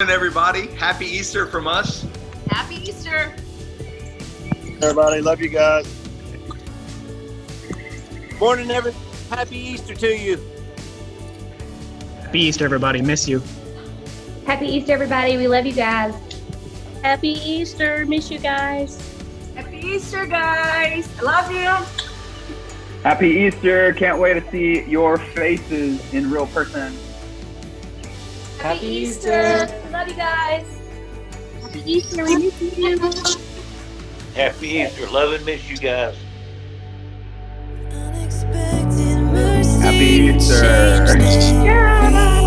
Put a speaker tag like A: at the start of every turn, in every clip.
A: morning, everybody. Happy Easter from us.
B: Happy Easter.
C: Everybody, love you guys.
D: Morning, every happy Easter to you.
E: Happy Easter, everybody. Miss you.
F: Happy Easter, everybody. We love you guys.
G: Happy Easter. Miss you guys.
B: Happy Easter, guys. I love you.
H: Happy Easter. Can't wait to see your faces in real person.
F: Happy,
D: Happy
F: Easter.
D: Easter.
F: Love you guys.
G: Happy Easter. We miss you.
I: Happy Easter. Love and miss you guys.
H: Happy Easter.
J: Dad,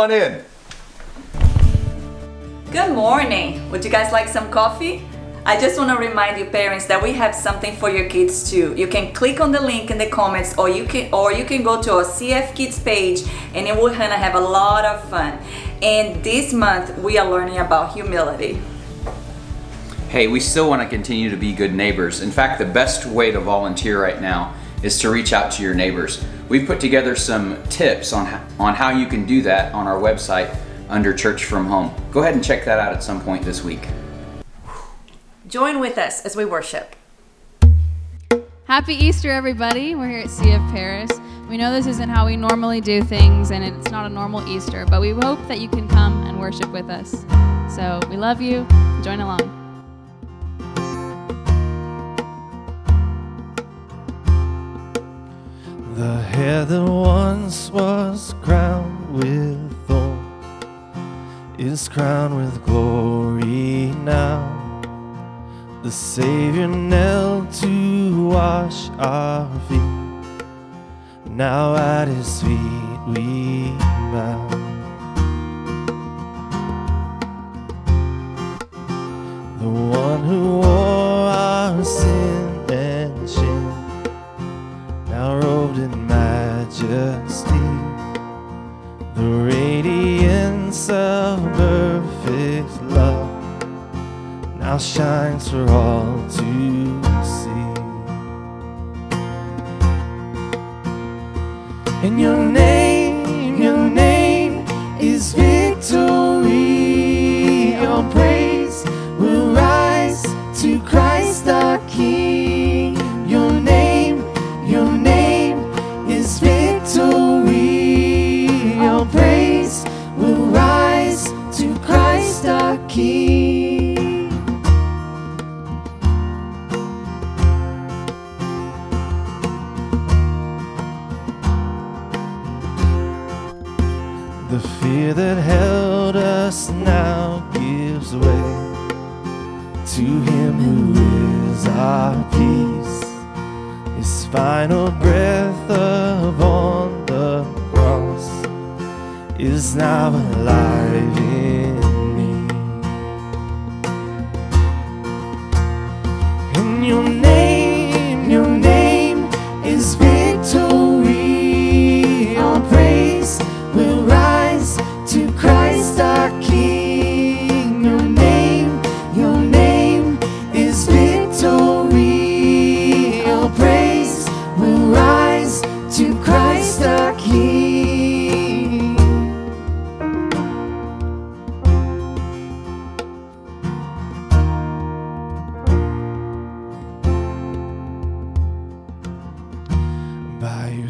K: on in.
L: Good morning. Would you guys like some coffee? I just want to remind you parents that we have something for your kids too. You can click on the link in the comments or you can or you can go to our CF Kids page and it will gonna have a lot of fun. And this month we are learning about humility.
K: Hey, we still want to continue to be good neighbors. In fact, the best way to volunteer right now is to reach out to your neighbors. We've put together some tips on on how you can do that on our website under Church from Home. Go ahead and check that out at some point this week.
L: Join with us as we worship.
M: Happy Easter, everybody. We're here at CF Paris. We know this isn't how we normally do things, and it's not a normal Easter, but we hope that you can come and worship with us. So we love you. Join along.
N: The hair that once was crowned with thorns is crowned with glory now. The Savior knelt to wash our feet. Now at his feet we bow. The one who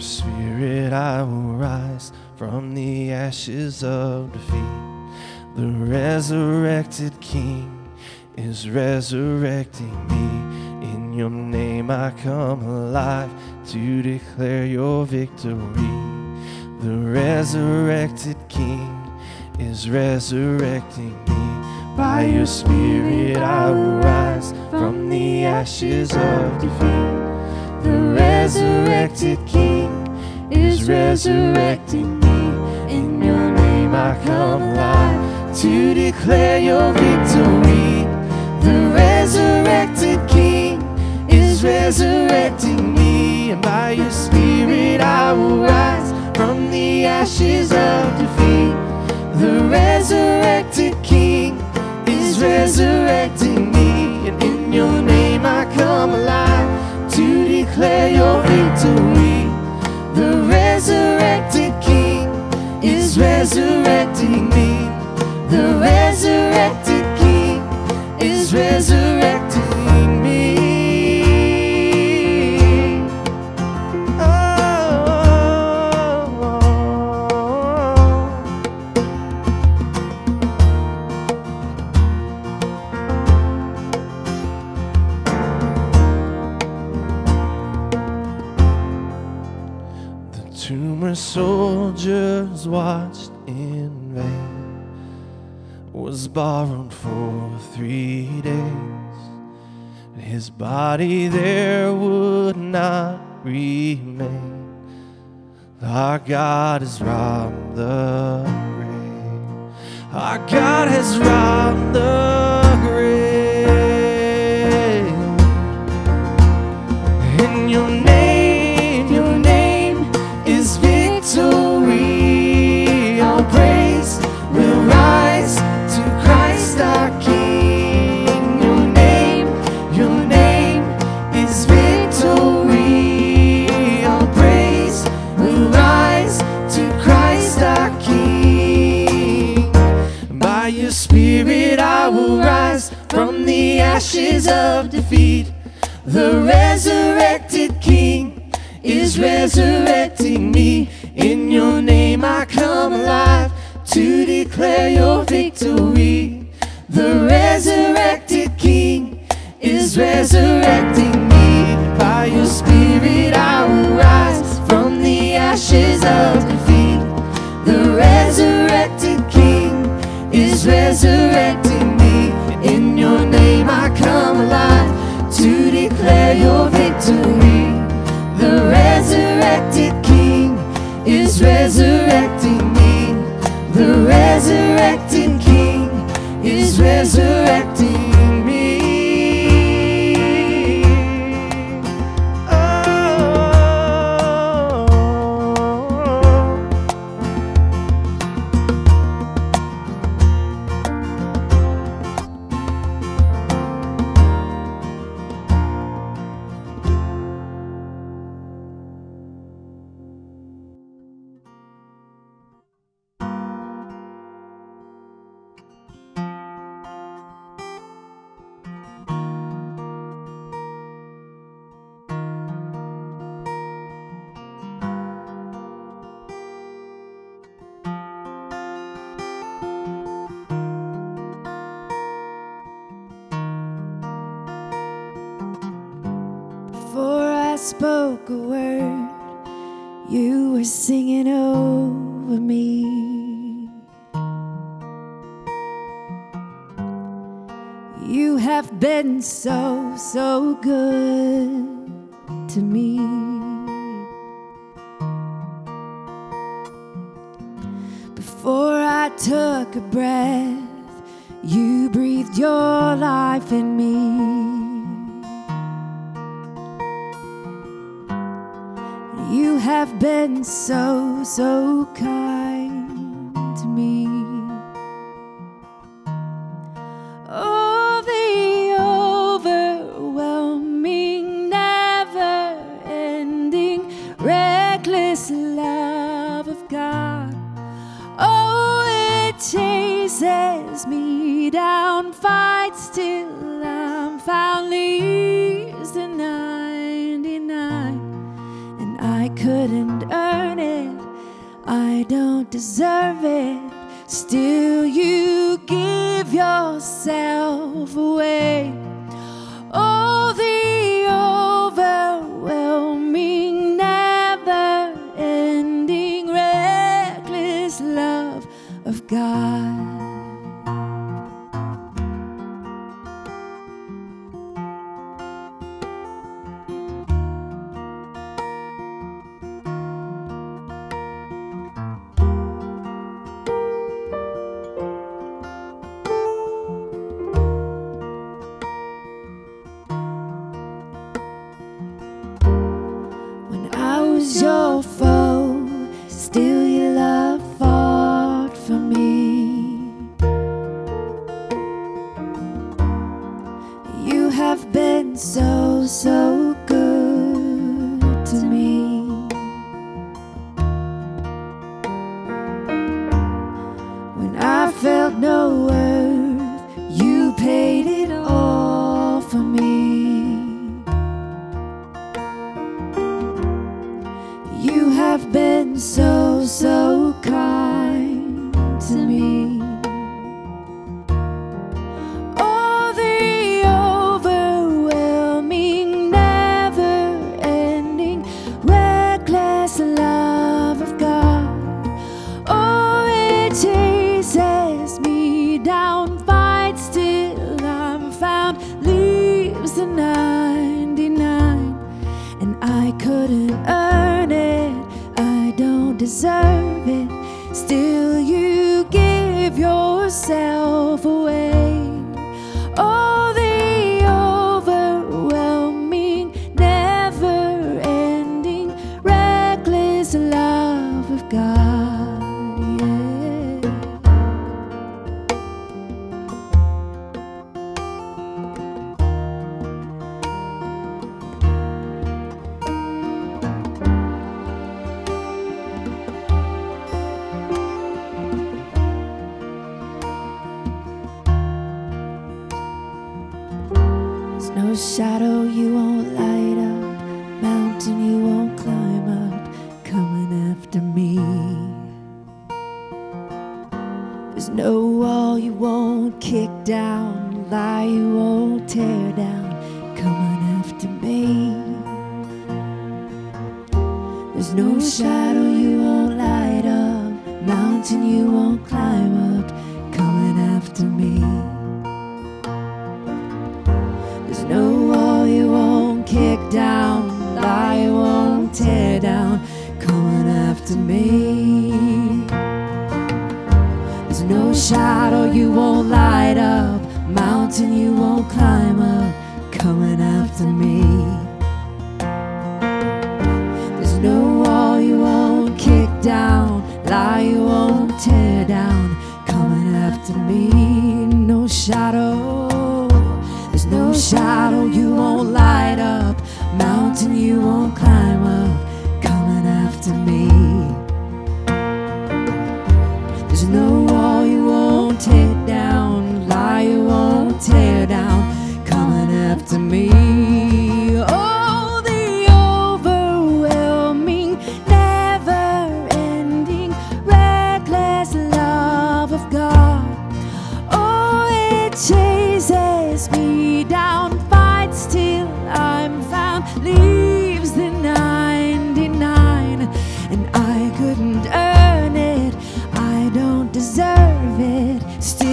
N: your spirit I will rise from the ashes of defeat. The resurrected King is resurrecting me. In your name I come alive to declare your victory. The resurrected King is resurrecting me. By your spirit I will rise from the ashes of defeat. The resurrected King is resurrecting me. In your name I come alive to declare your victory. The resurrected King is resurrecting me. And by your spirit I will rise from the ashes of defeat. The resurrected King is resurrecting me. And in your name I come alive declare your victory. The resurrected King is resurrecting me. The resurrected watched in vain, was borrowed for three days. His body there would not remain. Our God has robbed the grave. Our God has robbed the ashes of defeat. The resurrected King is resurrecting me. In your name I come alive to declare your victory. The resurrected King is resurrecting me. By your spirit I will rise from the ashes of defeat. The resurrected King is resurrecting me. I come alive to declare your victory. The resurrected King is resurrecting me. The resurrected King is resurrecting
O: spoke a word, you were singing over me. You have been so, so good shadow Still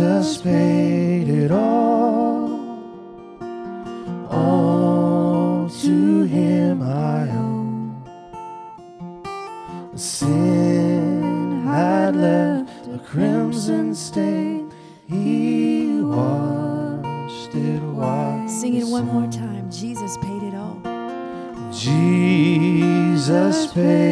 J: Jesus paid it all. All to Him I owe. Sin had left a crimson stain. He washed it white.
O: Sing it one more time. Jesus paid it all.
J: Jesus paid.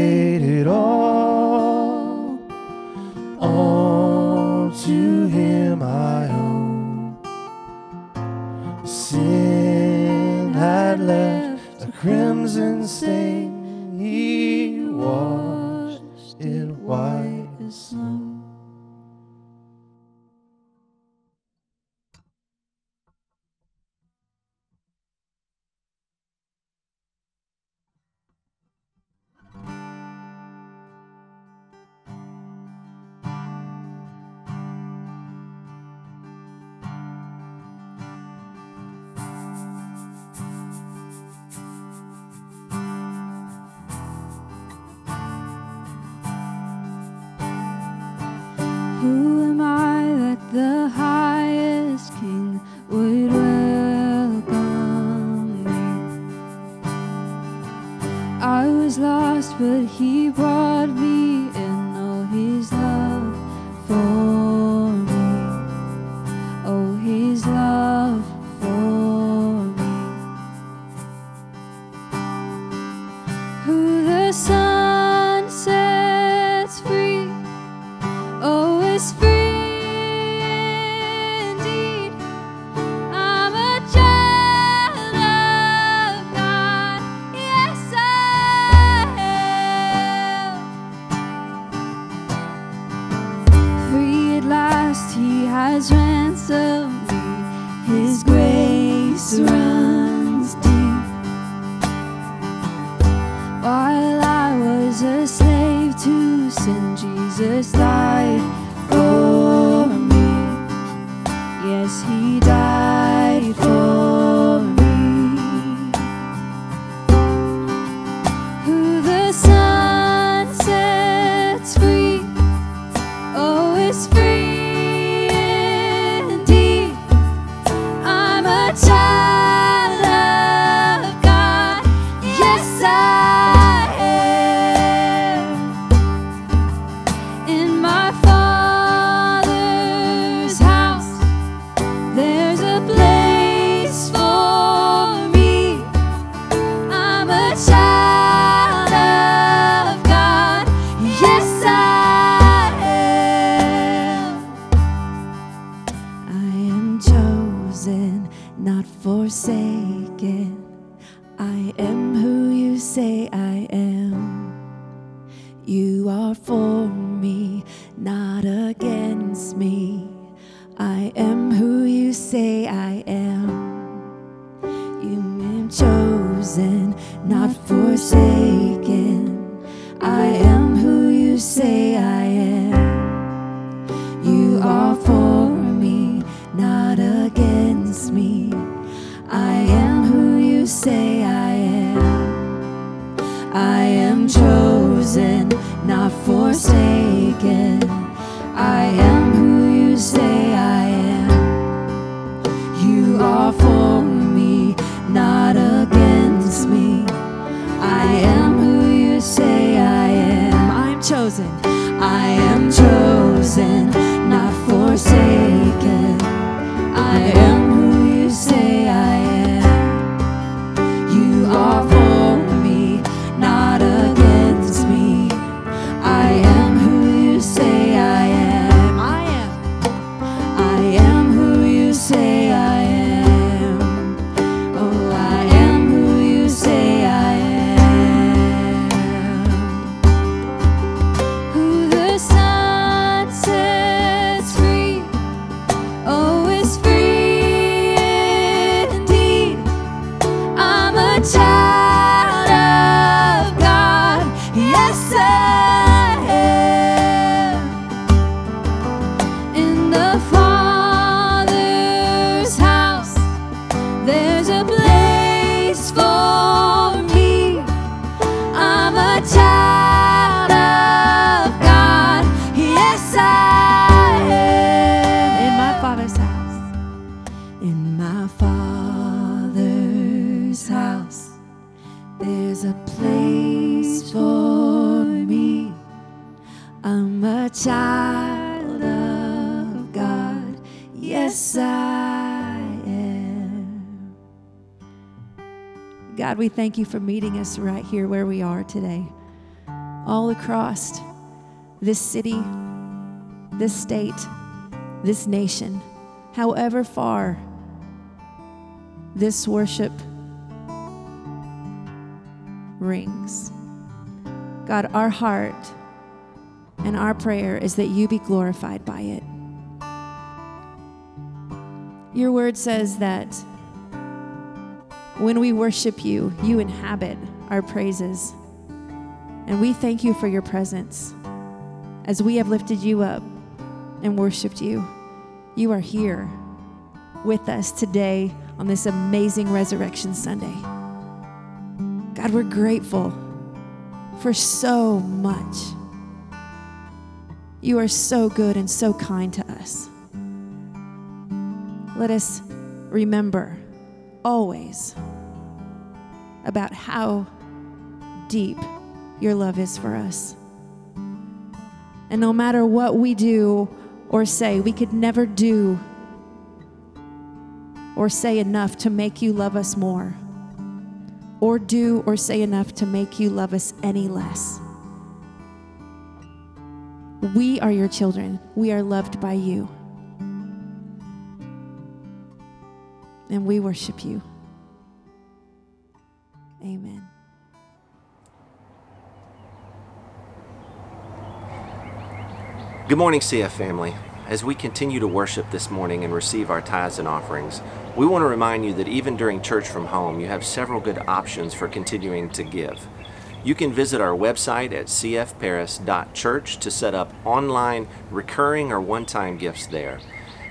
O: forsaken. I am. God, we thank you for meeting us right here where we are today, all across this city, this state, this nation, however far this worship rings. God, our heart and our prayer is that you be glorified by it. Your word says that when we worship you, you inhabit our praises. And we thank you for your presence. As we have lifted you up and worshiped you, you are here with us today on this amazing Resurrection Sunday. God, we're grateful for so much. You are so good and so kind to us. Let us remember always about how deep your love is for us. And no matter what we do or say, we could never do or say enough to make you love us more, or do or say enough to make you love us any less. We are your children. We are loved by you. And we worship you. Amen.
P: Good morning, CF family. As we continue to worship this morning and receive our tithes and offerings, we want to remind you that even during church from home, you have several good options for continuing to give. You can visit our website at cfparis.church to set up online, recurring, or one time gifts there.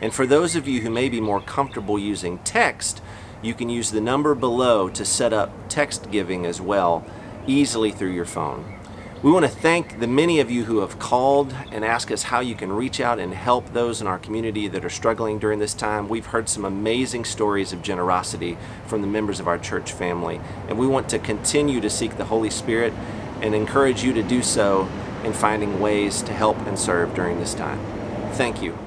P: And for those of you who may be more comfortable using text, you can use the number below to set up text giving as well, easily through your phone. We want to thank the many of you who have called and asked us how you can reach out and help those in our community that are struggling during this time. We've heard some amazing stories of generosity from the members of our church family, and we want to continue to seek the Holy Spirit and encourage you to do so in finding ways to help and serve during this time. Thank you.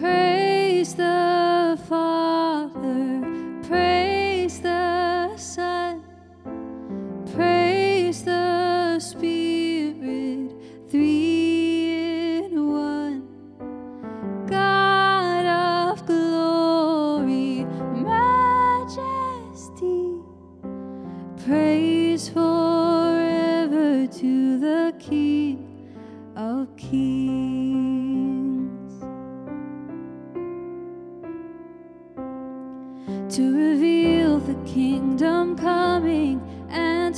J: Praise the Father, praise the Son, praise the Spirit, three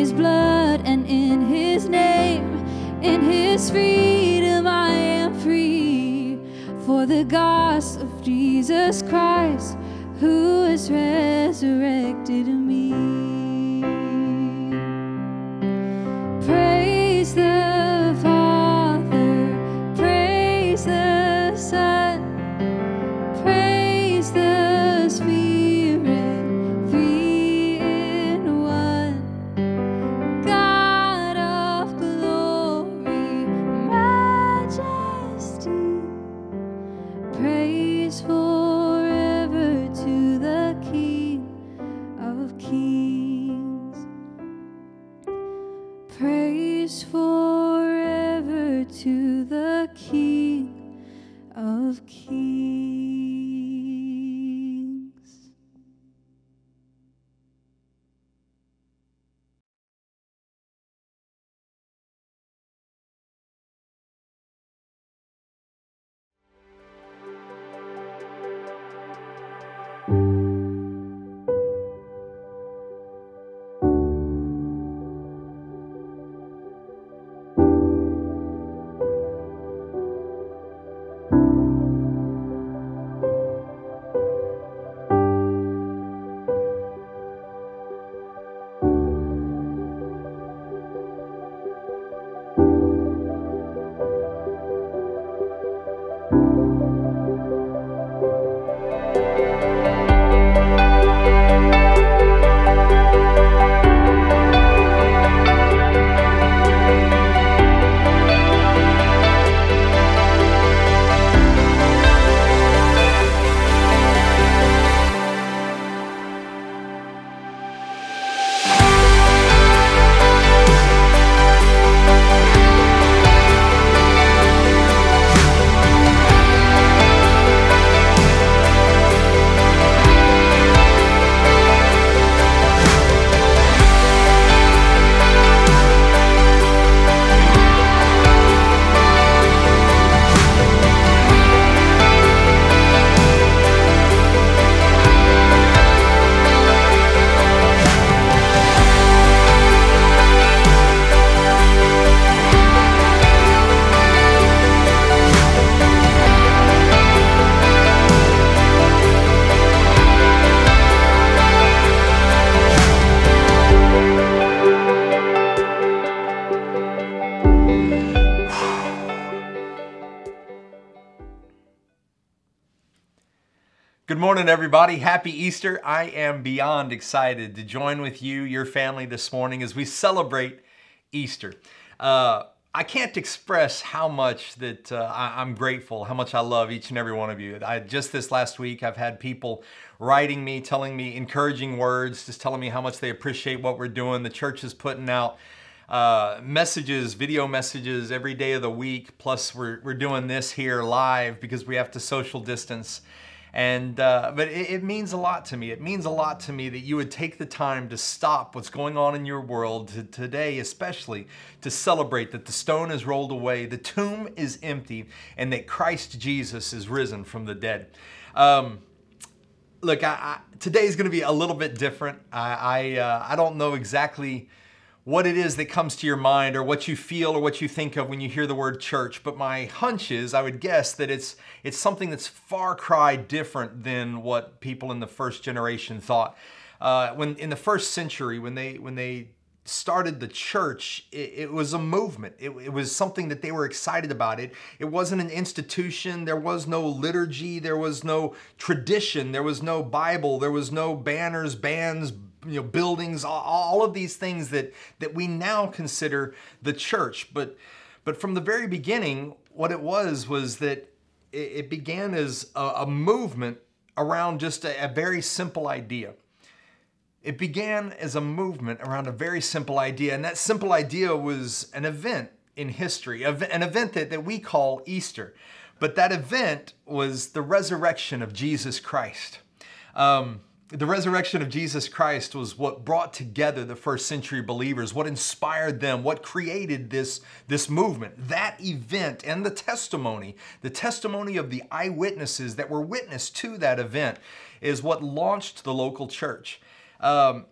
J: His blood and in his name, in his freedom I am free. For the gospel of Jesus Christ who has resurrected me.
A: Everybody. Happy Easter. I am beyond excited to join with you, your family, this morning as we celebrate Easter. Uh, I can't express how much that uh, I, I'm grateful, how much I love each and every one of you. I, just this last week, I've had people writing me, telling me encouraging words, just telling me how much they appreciate what we're doing. The church is putting out uh, messages, video messages every day of the week. Plus, we're, we're doing this here live because we have to social distance. And uh, but it, it means a lot to me. It means a lot to me that you would take the time to stop what's going on in your world to, today, especially to celebrate that the stone is rolled away, the tomb is empty, and that Christ Jesus is risen from the dead. Um, look, I, I, today is going to be a little bit different. I I, uh, I don't know exactly what it is that comes to your mind or what you feel or what you think of when you hear the word church but my hunch is i would guess that it's it's something that's far cry different than what people in the first generation thought. Uh, when in the first century when they when they started the church it, it was a movement. It, it was something that they were excited about. It it wasn't an institution. There was no liturgy. There was no tradition. There was no bible. There was no banners bands you know buildings all, of these things that that we now consider the church but but from the very beginning what it was was that it, it began as a, a movement around just a, a very simple idea. It began as a movement around a very simple idea, and that simple idea was an event in history, an event that, that we call Easter. But that event was the resurrection of Jesus Christ. Um, the resurrection of Jesus Christ was what brought together the first century believers, what inspired them, what created this, this movement. That event and the testimony, the testimony of the eyewitnesses that were witness to that event, is what launched the local church. Um,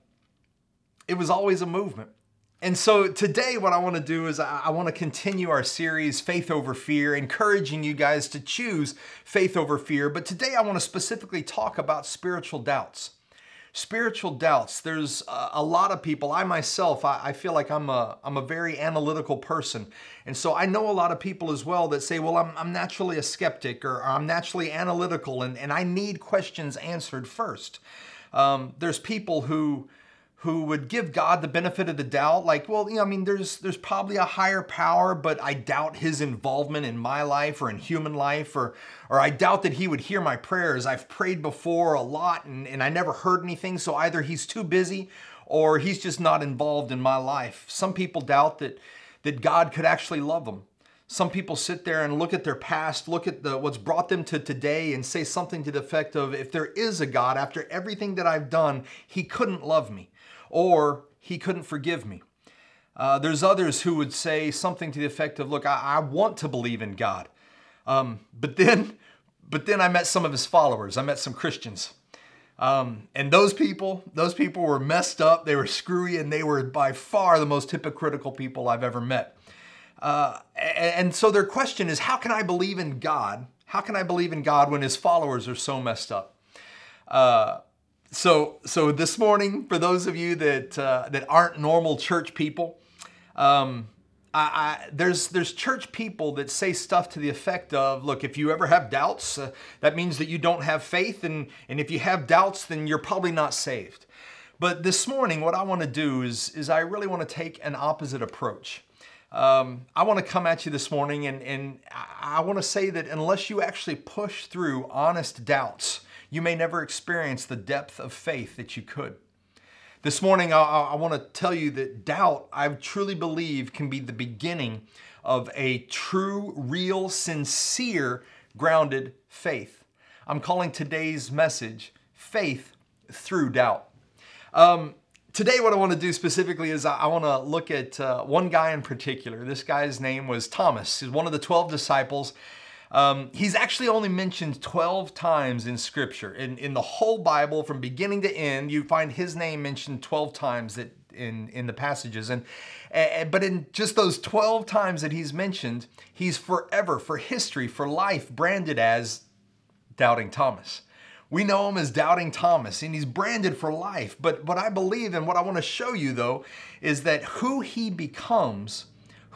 A: it was always a movement. And so today, what I want to do is I, want to continue our series, Faith Over Fear, encouraging you guys to choose faith over fear. But today, I want to specifically talk about spiritual doubts. Spiritual doubts. There's a, lot of people, I myself, I, feel like I'm a, I'm a very analytical person. And so I know a lot of people as well that say, well, I'm, I'm naturally a skeptic or I'm naturally analytical and, and I need questions answered first. Um, there's people who who would give God the benefit of the doubt, like, well, you know, I mean, there's there's probably a higher power, but I doubt his involvement in my life or in human life, or or I doubt that he would hear my prayers. I've prayed before a lot and, and I never heard anything, so either he's too busy or he's just not involved in my life. Some people doubt that that God could actually love them. Some people sit there and look at their past, look at the, what's brought them to today, and say something to the effect of, if there is a God, after everything that I've done, he couldn't love me or he couldn't forgive me. Uh, there's others who would say something to the effect of, "Look, I, I want to believe in God," um, but then, but then I met some of his followers. I met some Christians, um, and those people, those people were messed up. They were screwy, and they were by far the most hypocritical people I've ever met. Uh, and, and so their question is, how can I believe in God? How can I believe in God when His followers are so messed up? Uh, so, so this morning, for those of you that uh, that aren't normal church people, um, I, I, there's there's church people that say stuff to the effect of, "Look, if you ever have doubts, uh, that means that you don't have faith, and and if you have doubts, then you're probably not saved." But this morning, what I want to do is is I really want to take an opposite approach. Um, I want to come at you this morning, and and I want to say that unless you actually push through honest doubts you may never experience the depth of faith that you could. This morning, I, I want to tell you that doubt, I truly believe, can be the beginning of a true, real, sincere, grounded faith. I'm calling today's message Faith Through Doubt. Um, today, what I want to do specifically is I, I want to look at uh, one guy in particular. This guy's name was Thomas. He's one of the 12 disciples. Um, he's actually only mentioned 12 times in Scripture. In, in the whole Bible, from beginning to end, you find his name mentioned 12 times that in, in the passages. And, and But in just those 12 times that he's mentioned, he's forever, for history, for life, branded as Doubting Thomas. We know him as Doubting Thomas, and he's branded for life. But what I believe and what I want to show you, though, is that who he becomes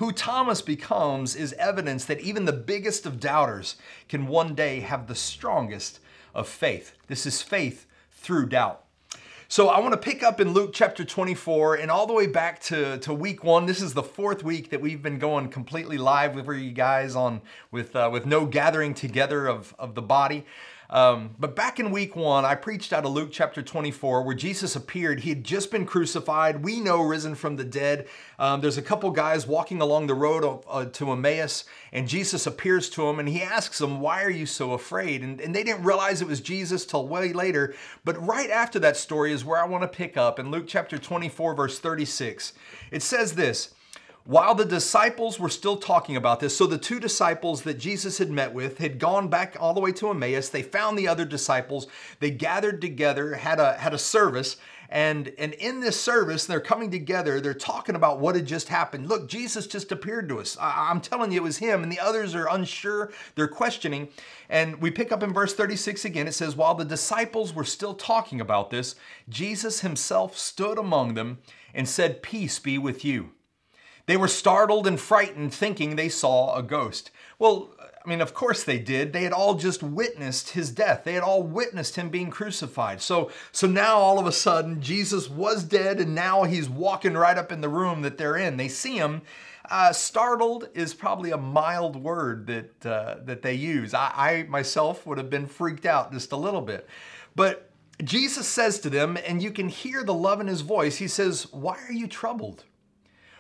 A: who Thomas becomes is evidence that even the biggest of doubters can one day have the strongest of faith. This is faith through doubt. So I want to pick up in Luke chapter 24 and all the way back to, to week one. This is the fourth week that we've been going completely live with you guys on with uh, with no gathering together of, of the body. Um, but back in week one, I preached out of Luke chapter 24 where Jesus appeared. He had just been crucified. We know risen from the dead. Um, there's a couple guys walking along the road uh, to Emmaus, and Jesus appears to them and he asks them, Why are you so afraid? And, and they didn't realize it was Jesus till way later. But right after that story is where I want to pick up in Luke chapter 24, verse 36. It says this while the disciples were still talking about this, so the two disciples that Jesus had met with had gone back all the way to Emmaus. They found the other disciples. They gathered together, had a had a service, and and in this service, they're coming together. They're talking about what had just happened. Look, Jesus just appeared to us. I, I'm telling you, it was him. And the others are unsure. They're questioning. And we pick up in verse 36 again. It says, while the disciples were still talking about this, Jesus himself stood among them and said, "Peace be with you." They were startled and frightened, thinking they saw a ghost. Well, I mean, of course they did. They had all just witnessed his death. They had all witnessed him being crucified. So, so now all of a sudden, Jesus was dead, and now he's walking right up in the room that they're in. They see him, Uh, startled is probably a mild word that uh, that they use. I, I myself would have been freaked out just a little bit, but Jesus says to them, and you can hear the love in his voice. He says, "Why are you troubled?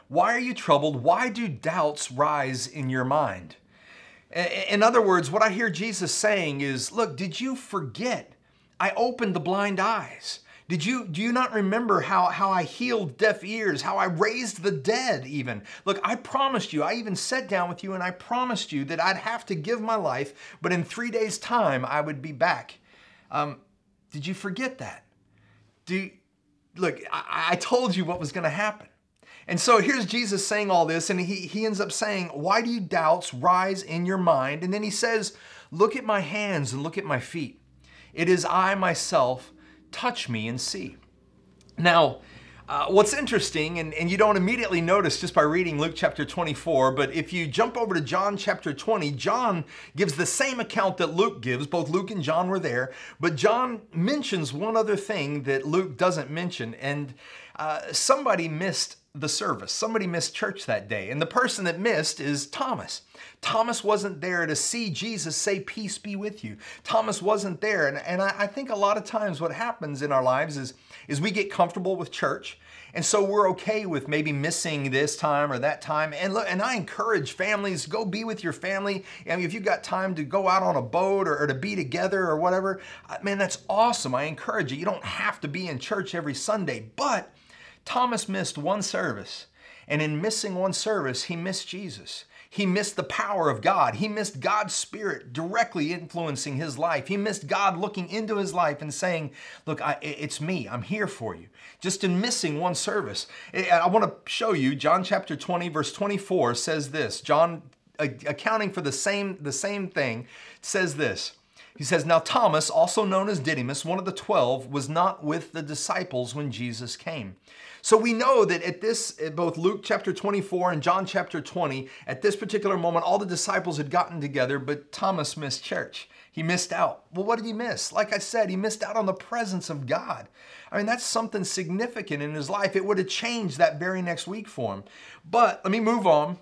A: Why are you troubled? Why do doubts rise in your mind?" In other words, what I hear Jesus saying is, "Look, did you forget? I opened the blind eyes." Did you do you not remember how, how I healed deaf ears, how I raised the dead even? Look, I promised you, I even sat down with you and I promised you that I'd have to give my life, but in three days' time I would be back. Um, did you forget that? Do look, I, I told you what was gonna happen. And so here's Jesus saying all this, and he, he ends up saying, Why do you doubts rise in your mind? And then he says, Look at my hands and look at my feet. It is I myself touch me and see. Now, uh, what's interesting, and, and you don't immediately notice just by reading Luke chapter 24, but if you jump over to John chapter 20, John gives the same account that Luke gives. Both Luke and John were there, but John mentions one other thing that Luke doesn't mention, and uh, somebody missed the service. Somebody missed church that day, and the person that missed is Thomas. Thomas wasn't there to see Jesus say, Peace be with you. Thomas wasn't there. And, and I, I, think a lot of times what happens in our lives is, is we get comfortable with church. And so we're okay with maybe missing this time or that time. And look, and I encourage families, go be with your family. I mean, if you've got time to go out on a boat or, or to be together or whatever, man, that's awesome. I encourage you. You don't have to be in church every Sunday. But Thomas missed one service. And in missing one service, he missed Jesus. He missed the power of God. He missed God's Spirit directly influencing his life. He missed God looking into his life and saying, Look, I, it's me. I'm here for you. Just in missing one service. I want to show you John chapter 20, verse 24 says this. John, accounting for the same, the same thing, says this. He says, Now Thomas, also known as Didymus, one of the twelve, was not with the disciples when Jesus came. So we know that at this, at both Luke chapter 24 and John chapter 20, at this particular moment, all the disciples had gotten together, but Thomas missed church. He missed out. Well, what did he miss? Like I said, he missed out on the presence of God. I mean, that's something significant in his life. It would have changed that very next week for him. But let me move on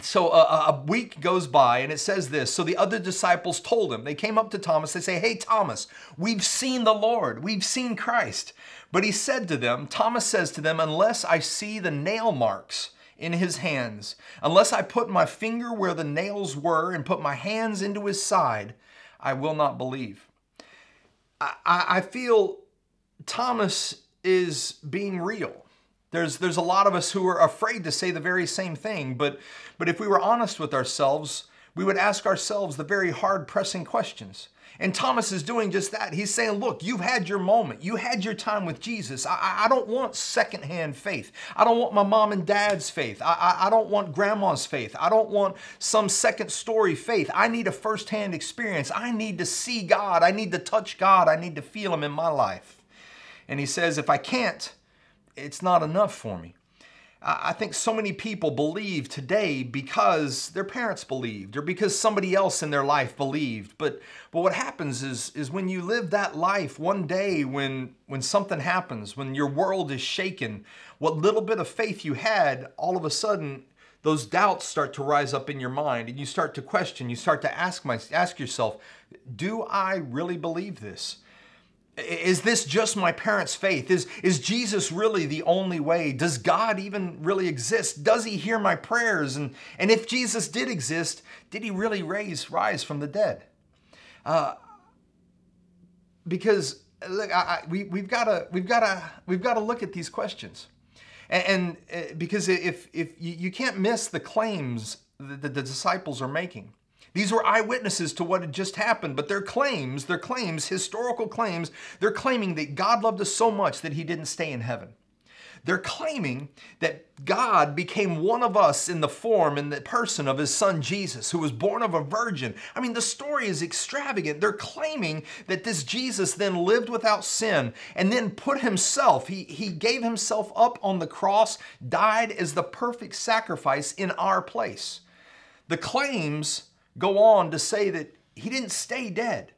A: so a, a, week goes by and it says this so the other disciples told him they came up to thomas they say hey thomas we've seen the lord we've seen christ but he said to them, Thomas says to them, Unless I see the nail marks in his hands, unless I put my finger where the nails were and put my hands into his side, I will not believe. I, I feel Thomas is being real. There's, there's a lot of us who are afraid to say the very same thing, but, but if we were honest with ourselves, we would ask ourselves the very hard pressing questions. And Thomas is doing just that. He's saying, Look, you've had your moment. You had your time with Jesus. I, I don't want secondhand faith. I don't want my mom and dad's faith. I, I, I don't want grandma's faith. I don't want some second story faith. I need a firsthand experience. I need to see God. I need to touch God. I need to feel Him in my life. And he says, If I can't, it's not enough for me. I think so many people believe today because their parents believed or because somebody else in their life believed. But but what happens is is when you live that life one day when when something happens, when your world is shaken, what little bit of faith you had, all of a sudden those doubts start to rise up in your mind and you start to question, you start to ask my ask yourself, do I really believe this? Is this just my parents' faith? Is, is Jesus really the only way? Does God even really exist? Does he hear my prayers? And, and if Jesus did exist, did he really raise, rise from the dead? Uh, because look, I, I, we, we've got we've got to we've got to look at these questions, and, and uh, because if if you, you can't miss the claims that the disciples are making. These were eyewitnesses to what had just happened, but their claims, their claims, historical claims, they're claiming that God loved us so much that he didn't stay in heaven. They're claiming that God became one of us in the form and the person of his son Jesus, who was born of a virgin. I mean, the story is extravagant. They're claiming that this Jesus then lived without sin and then put himself, he, he gave himself up on the cross, died as the perfect sacrifice in our place. The claims go on to say that he didn't stay dead.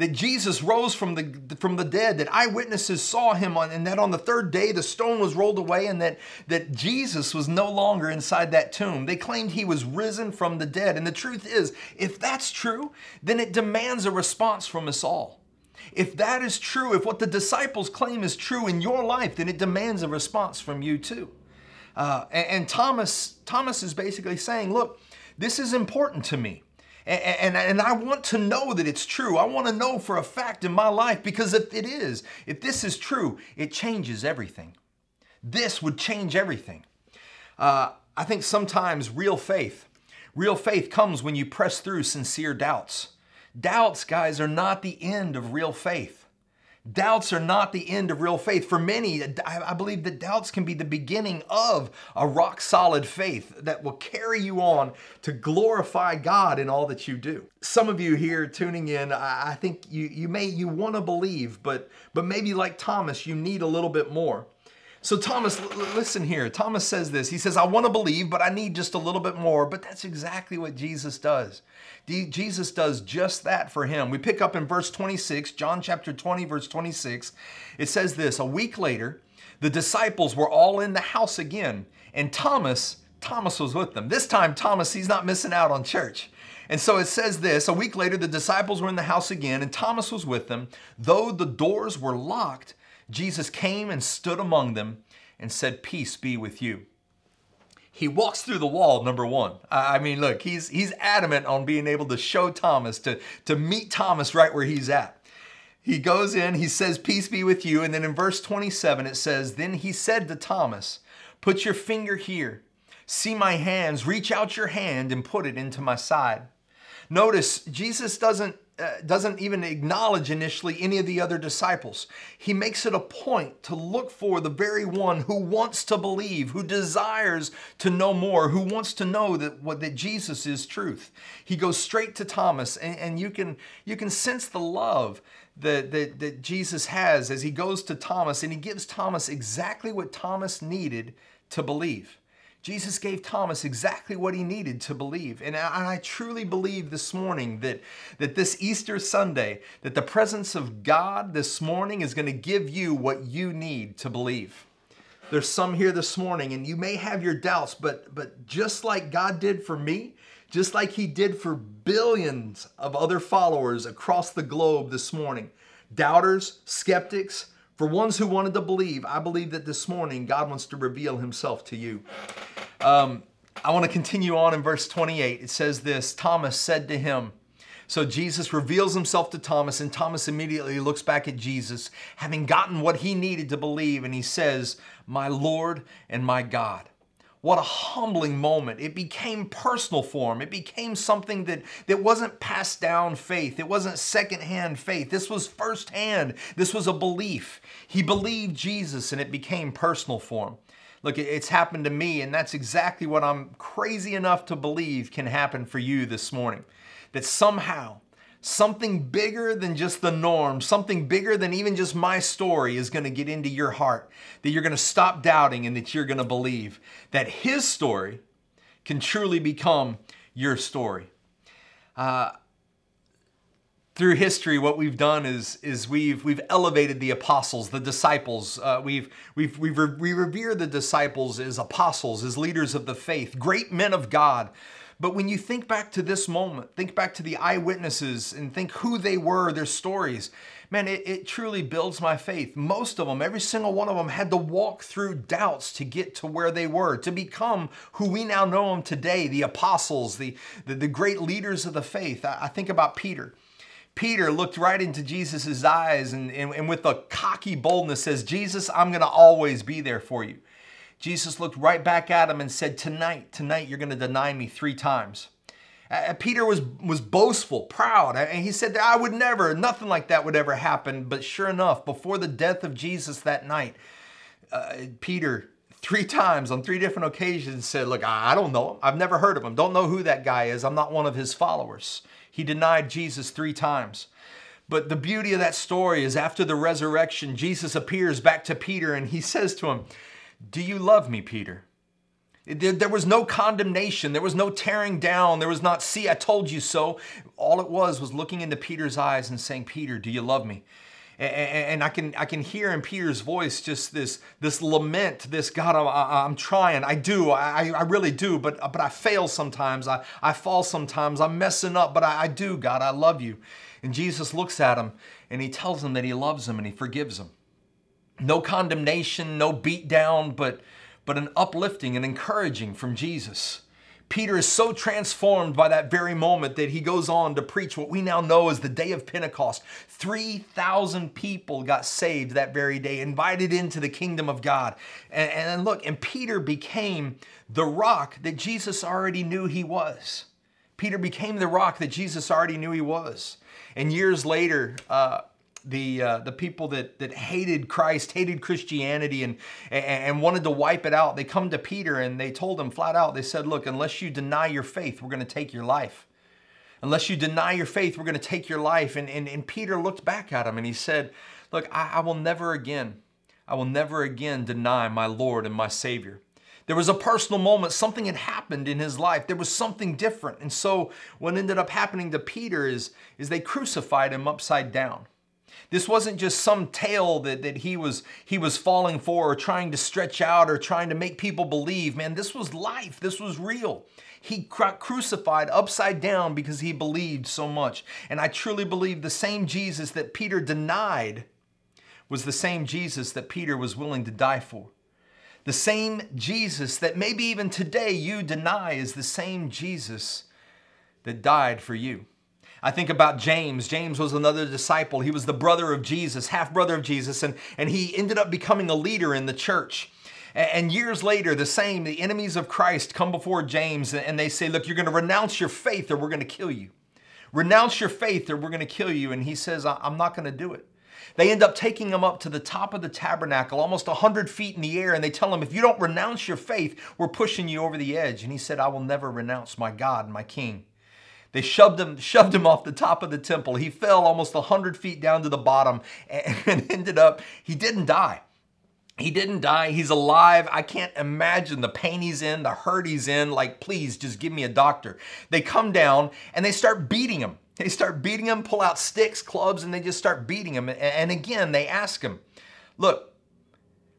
A: that Jesus rose from the from the dead, that eyewitnesses saw him on, and that on the third day the stone was rolled away, and that that Jesus was no longer inside that tomb. They claimed he was risen from the dead. And the truth is, if that's true, then it demands a response from us all. If that is true, if what the disciples claim is true in your life, then it demands a response from you too. Uh, and, and Thomas Thomas is basically saying, look, this is important to me. And, and, and, I want to know that it's true. I want to know for a fact in my life because if it is, if this is true, it changes everything. This would change everything. Uh, I think sometimes real faith, real faith comes when you press through sincere doubts. Doubts, guys, are not the end of real faith. Doubts are not the end of real faith. For many, I believe that doubts can be the beginning of a rock solid faith that will carry you on to glorify God in all that you do. Some of you here tuning in, I think you, you may you want to believe, but but maybe like Thomas, you need a little bit more. So, Thomas, l- listen here. Thomas says this. He says, I want to believe, but I need just a little bit more. But that's exactly what Jesus does. D- Jesus does just that for him. We pick up in verse 26, John chapter 20, verse 26. It says this A week later, the disciples were all in the house again, and Thomas, Thomas was with them. This time, Thomas, he's not missing out on church. And so it says this A week later, the disciples were in the house again, and Thomas was with them. Though the doors were locked, Jesus came and stood among them and said, Peace be with you. He walks through the wall, number one. I mean, look, he's, he's adamant on being able to show Thomas, to, to meet Thomas right where he's at. He goes in, he says, Peace be with you. And then in verse 27, it says, Then he said to Thomas, Put your finger here. See my hands. Reach out your hand and put it into my side. Notice, Jesus doesn't uh, doesn't even acknowledge initially any of the other disciples. He makes it a point to look for the very one who wants to believe, who desires to know more, who wants to know that what that Jesus is truth. He goes straight to Thomas, and, and you can you can sense the love that, that, that Jesus has as he goes to Thomas, and he gives Thomas exactly what Thomas needed to believe. Jesus gave Thomas exactly what he needed to believe. And I, truly believe this morning that, that this Easter Sunday, that the presence of God this morning is going to give you what you need to believe. There's some here this morning, and you may have your doubts, but, but just like God did for me, just like he did for billions of other followers across the globe this morning, doubters, skeptics, for ones who wanted to believe, I believe that this morning God wants to reveal himself to you. Um, I want to continue on in verse 28. It says this Thomas said to him, so Jesus reveals himself to Thomas, and Thomas immediately looks back at Jesus, having gotten what he needed to believe, and he says, My Lord and my God. What a humbling moment. It became personal for him. It became something that, that wasn't passed down faith. It wasn't secondhand faith. This was firsthand. This was a belief. He believed Jesus and it became personal for him. Look, it's happened to me, and that's exactly what I'm crazy enough to believe can happen for you this morning. That somehow, something bigger than just the norm, something bigger than even just my story is going to get into your heart, that you're going to stop doubting and that you're going to believe that His story can truly become your story. Uh, through history, what we've done is, is we've, we've elevated the apostles, the disciples. Uh, we've, we've, we've re- we revere the disciples as apostles, as leaders of the faith, great men of God but when you think back to this moment, think back to the eyewitnesses and think who they were, their stories, man, it, it truly builds my faith. Most of them, every single one of them, had to walk through doubts to get to where they were, to become who we now know them today the apostles, the, the, the great leaders of the faith. I, I think about Peter. Peter looked right into Jesus' eyes and, and, and with a cocky boldness says, Jesus, I'm going to always be there for you. Jesus looked right back at him and said, Tonight, tonight, you're going to deny me three times. Uh, Peter was, was boastful, proud, and he said that I would never, nothing like that would ever happen. But sure enough, before the death of Jesus that night, uh, Peter three times on three different occasions said, Look, I don't know him. I've never heard of him. Don't know who that guy is. I'm not one of his followers. He denied Jesus three times. But the beauty of that story is after the resurrection, Jesus appears back to Peter and he says to him, do you love me, Peter? There, was no condemnation. There was no tearing down. There was not, see, I told you so. All it was was looking into Peter's eyes and saying, Peter, do you love me? and I can I can hear in Peter's voice just this this lament, this God, I, am trying, I do, I, I really do, but but I fail sometimes, I, I fall sometimes, I'm messing up, but I, I do, God, I love you. And Jesus looks at him and he tells him that he loves him and he forgives him. No condemnation, no beat down, but but an uplifting and encouraging from Jesus. Peter is so transformed by that very moment that he goes on to preach what we now know as the day of Pentecost. 3,000 people got saved that very day, invited into the kingdom of God. And, and look, and Peter became the rock that Jesus already knew he was. Peter became the rock that Jesus already knew he was. And years later, uh, the uh, the people that that hated Christ, hated Christianity, and, and and wanted to wipe it out. They come to Peter and they told him flat out. They said, "Look, unless you deny your faith, we're going to take your life. Unless you deny your faith, we're going to take your life." And and, and Peter looked back at him and he said, "Look, I, I will never again, I will never again deny my Lord and my Savior." There was a personal moment, something had happened in his life. There was something different. And so what ended up happening to Peter is, is they crucified him upside down. This wasn't just some tale that, that he was he was falling for or trying to stretch out or trying to make people believe. Man, this was life. This was real. He got crucified upside down because he believed so much. And I truly believe the same Jesus that Peter denied was the same Jesus that Peter was willing to die for. The same Jesus that maybe even today you deny is the same Jesus that died for you. I think about James. James was another disciple. He was the brother of Jesus, half brother of Jesus, and, and he ended up becoming a leader in the church. And years later, the same, the enemies of Christ come before James and they say, Look, you're going to renounce your faith or we're going to kill you. Renounce your faith or we're going to kill you. And he says, I'm not going to do it. They end up taking him up to the top of the tabernacle, almost 100 feet in the air, and they tell him, If you don't renounce your faith, we're pushing you over the edge. And he said, I will never renounce my God and my King. They shoved him, shoved him off the top of the temple. He fell almost 100 feet down to the bottom and ended up, he didn't die. He didn't die. He's alive. I can't imagine the pain he's in, the hurt he's in. Like, please just give me a doctor. They come down and they start beating him. They start beating him, pull out sticks, clubs, and they just start beating him. And again, they ask him, Look,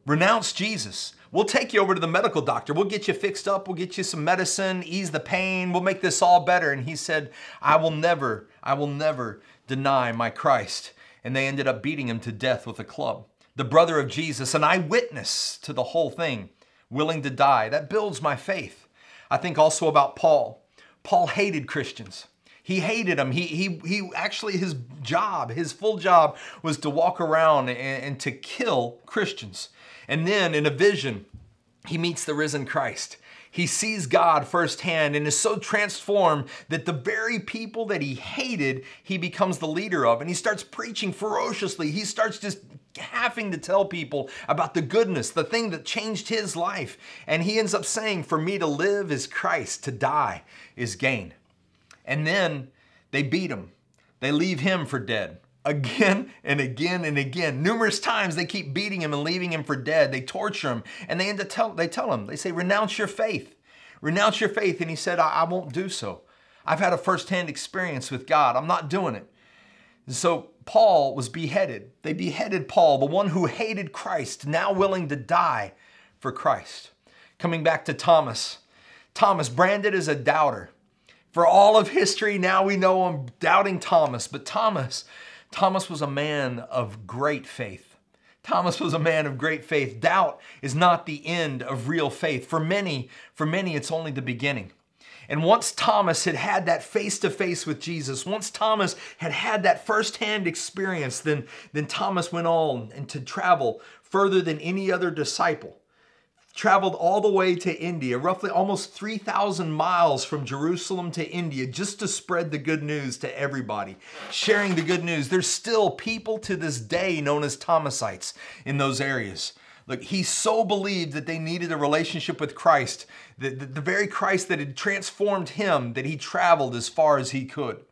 A: renounce Jesus. We'll take you over to the medical doctor. We'll get you fixed up. We'll get you some medicine, ease the pain. We'll make this all better. And he said, I will never, I will never deny my Christ. And they ended up beating him to death with a club. The brother of Jesus, an eyewitness to the whole thing, willing to die. That builds my faith. I think also about Paul. Paul hated Christians. He hated them. He, he, he actually, his job, his full job was to walk around and, and to kill Christians. And then in a vision, he meets the risen Christ. He sees God firsthand and is so transformed that the very people that he hated, he becomes the leader of. And he starts preaching ferociously. He starts just having to tell people about the goodness, the thing that changed his life. And he ends up saying, For me to live is Christ, to die is gain. And then they beat him, they leave him for dead again and again and again. Numerous times they keep beating him and leaving him for dead. They torture him and they end up tell they tell him, they say, renounce your faith. Renounce your faith. And he said, I, I won't do so. I've had a firsthand experience with God. I'm not doing it. And so Paul was beheaded. They beheaded Paul, the one who hated Christ, now willing to die for Christ. Coming back to Thomas. Thomas, branded as a doubter. For all of history, now we know him doubting Thomas. But Thomas Thomas was a man of great faith. Thomas was a man of great faith. Doubt is not the end of real faith. For many, for many it's only the beginning. And once Thomas had had that face to face with Jesus, once Thomas had had that firsthand experience, then, then Thomas went on and to travel further than any other disciple traveled all the way to India, roughly almost 3,000 miles from Jerusalem to India, just to spread the good news to everybody, sharing the good news. There's still people to this day known as Thomasites in those areas. Look, he so believed that they needed a relationship with Christ, the, the, the very Christ that had transformed him, that he traveled as far as he could.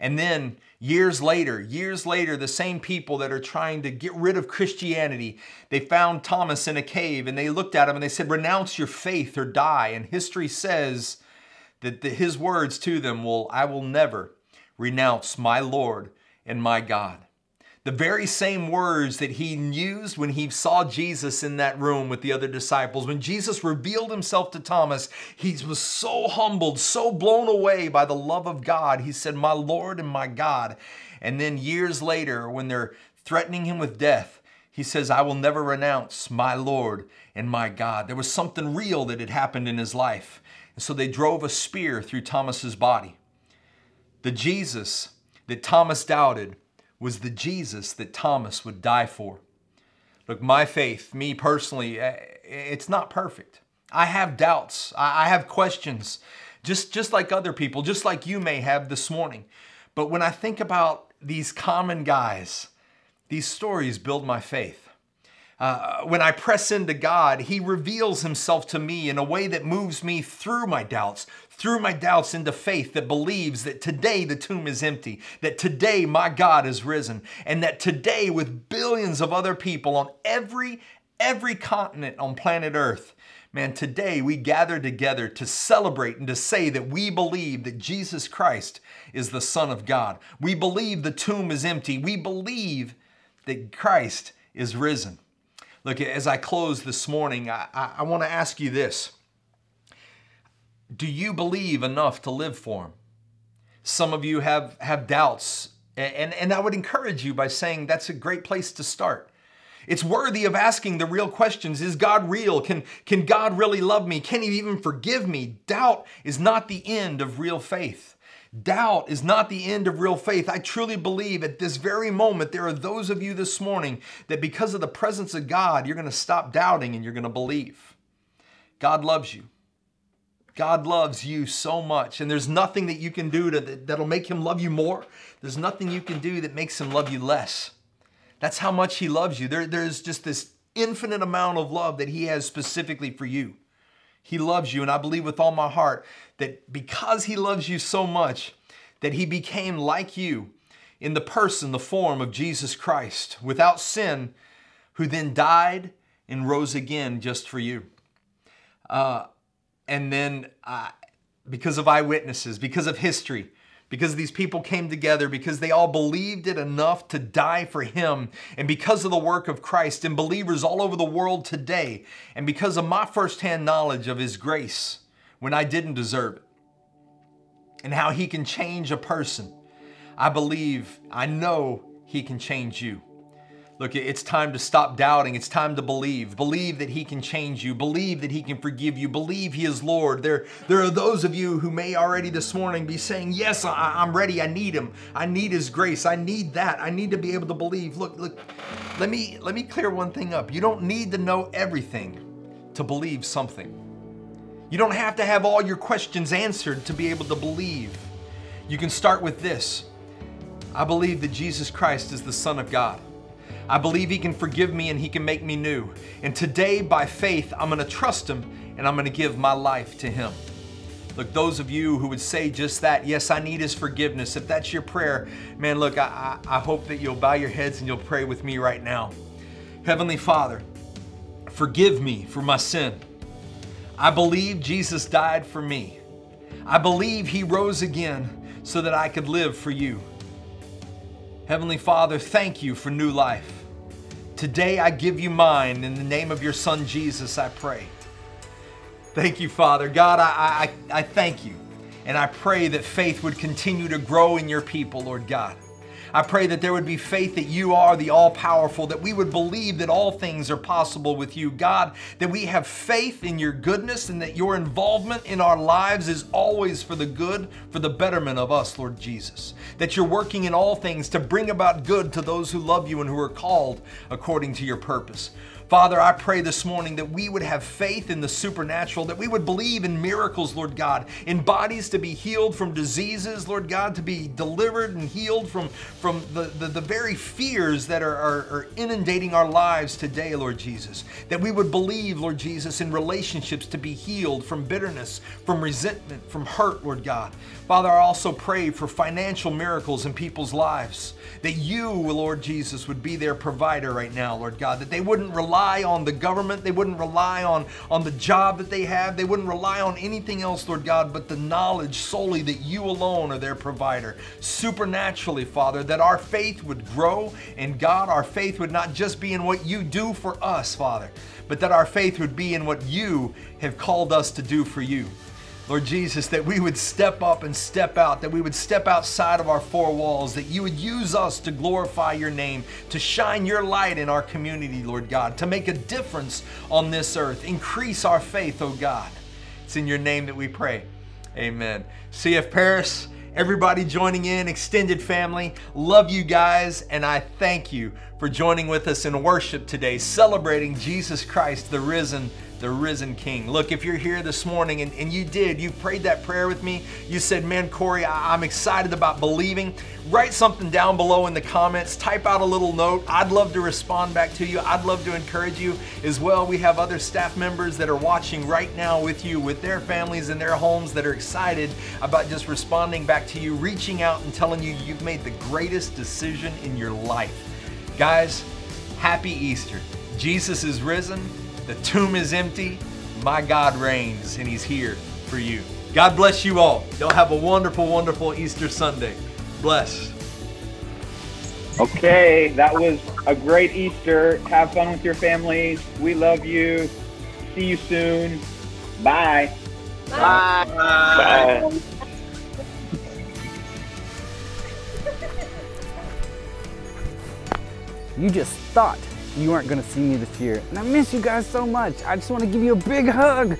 A: And then Years later, years later, the same people that are trying to get rid of Christianity, they found Thomas in a cave and they looked at him and they said, Renounce your faith or die. And history says that the, his words to them will, I will never renounce my Lord and my God. The very same words that he used when he saw Jesus in that room with the other disciples. When Jesus revealed himself to Thomas, he was so humbled, so blown away by the love of God. He said, My Lord and my God. And then years later, when they're threatening him with death, he says, I will never renounce my Lord and my God. There was something real that had happened in his life. And so they drove a spear through Thomas's body. The Jesus that Thomas doubted was the Jesus that Thomas would die for. Look, my faith, me personally, eh, it's not perfect. I have doubts. I have questions, just, just like other people, just like you may have this morning. But when I think about these common guys, these stories build my faith. Uh, when I press into God, He reveals Himself to me in a way that moves me through my doubts, through my doubts into faith that believes that today the tomb is empty, that today my God is risen, and that today, with billions of other people on every every continent on planet Earth, man, today we gather together to celebrate and to say that we believe that Jesus Christ is the Son of God. We believe the tomb is empty. We believe that Christ is risen. Look, as I close this morning, I, I, I want to ask you this Do you believe enough to live for Him? Some of you have, have doubts, and, and I would encourage you by saying that's a great place to start. It's worthy of asking the real questions. Is God real? Can, can God really love me? Can He even forgive me? Doubt is not the end of real faith. Doubt is not the end of real faith. I truly believe at this very moment there are those of you this morning that because of the presence of God, you're going to stop doubting and you're going to believe. God loves you. God loves you so much, and there's nothing that you can do to, that'll make him love you more. There's nothing you can do that makes him love you less. That's how much he loves you. There, there's just this infinite amount of love that he has specifically for you. He loves you, and I believe with all my heart that because He loves you so much, that He became like you in the person, the form of Jesus Christ, without sin, who then died and rose again just for you. Uh, and then, uh, because of eyewitnesses, because of history, because these people came together, because they all believed it enough to die for him, and because of the work of Christ and believers all over the world today, and because of my firsthand knowledge of his grace when I didn't deserve it, and how he can change a person, I believe, I know he can change you. Look, it's time to stop doubting. It's time to believe. Believe that He can change you. Believe that He can forgive you. Believe He is Lord. There, there are those of you who may already this morning be saying, Yes, I, am ready. I need Him. I need His grace. I need that. I need to be able to believe. Look, look, let me let me clear one thing up. You don't need to know everything to believe something. You don't have to have all your questions answered to be able to believe. You can start with this. I believe that Jesus Christ is the Son of God. I believe He can forgive me and He can make me new. And today, by faith, I'm going to trust Him and I'm going to give my life to Him. Look, those of you who would say just that, yes, I need His forgiveness, if that's your prayer, man, look, I, I, I hope that you'll bow your heads and you'll pray with me right now. Heavenly Father, forgive me for my sin. I believe Jesus died for me. I believe He rose again so that I could live for you. Heavenly Father, thank you for new life. Today I give you mine. In the name of your Son Jesus, I pray. Thank you, Father. God, I, I, I thank you. And I pray that faith would continue to grow in your people, Lord God. I pray that there would be faith that you are the all powerful, that we would believe that all things are possible with you. God, that we have faith in your goodness and that your involvement in our lives is always for the good, for the betterment of us, Lord Jesus. That you're working in all things to bring about good to those who love you and who are called according to your purpose. Father, I pray this morning that we would have faith in the supernatural, that we would believe in miracles, Lord God, in bodies to be healed from diseases, Lord God, to be delivered and healed from, from the, the, the very fears that are, are, are inundating our lives today, Lord Jesus. That we would believe, Lord Jesus, in relationships to be healed from bitterness, from resentment, from hurt, Lord God. Father, I also pray for financial miracles in people's lives. That you, Lord Jesus, would be their provider right now, Lord God. That they wouldn't rely on the government, they wouldn't rely on, on the job that they have, they wouldn't rely on anything else, Lord God, but the knowledge solely that you alone are their provider. Supernaturally, Father, that our faith would grow, and God, our faith would not just be in what you do for us, Father, but that our faith would be in what you have called us to do for you. Lord Jesus, that we would step up and step out, that we would step outside of our four walls, that you would use us to glorify your name, to shine your light in our community, Lord God, to make a difference on this earth. Increase our faith, oh God. It's in your name that we pray. Amen. CF Paris, everybody joining in, extended family, love you guys, and I thank you for joining with us in worship today, celebrating Jesus Christ, the risen the risen King. Look, if you're here this morning and, and you did, you prayed that prayer with me, you said, Man, Corey, I, I'm excited about believing, write something down below in the comments, type out a little note. I'd love to respond back to you. I'd love to encourage you as well. We have other staff members that are watching right now with you, with their families and their homes that are excited about just responding back to you, reaching out and telling you you've made the greatest decision in your life. Guys, happy Easter. Jesus is risen. The tomb is empty. My God reigns, and He's here for you. God bless you all. Y'all have a wonderful, wonderful Easter Sunday. Bless.
H: Okay, that was a great Easter. Have fun with your families. We love you. See you soon. Bye.
D: Bye.
I: Bye.
Q: You just thought you weren't going to see me this year. And I miss you guys so much. I just want to give you a big hug.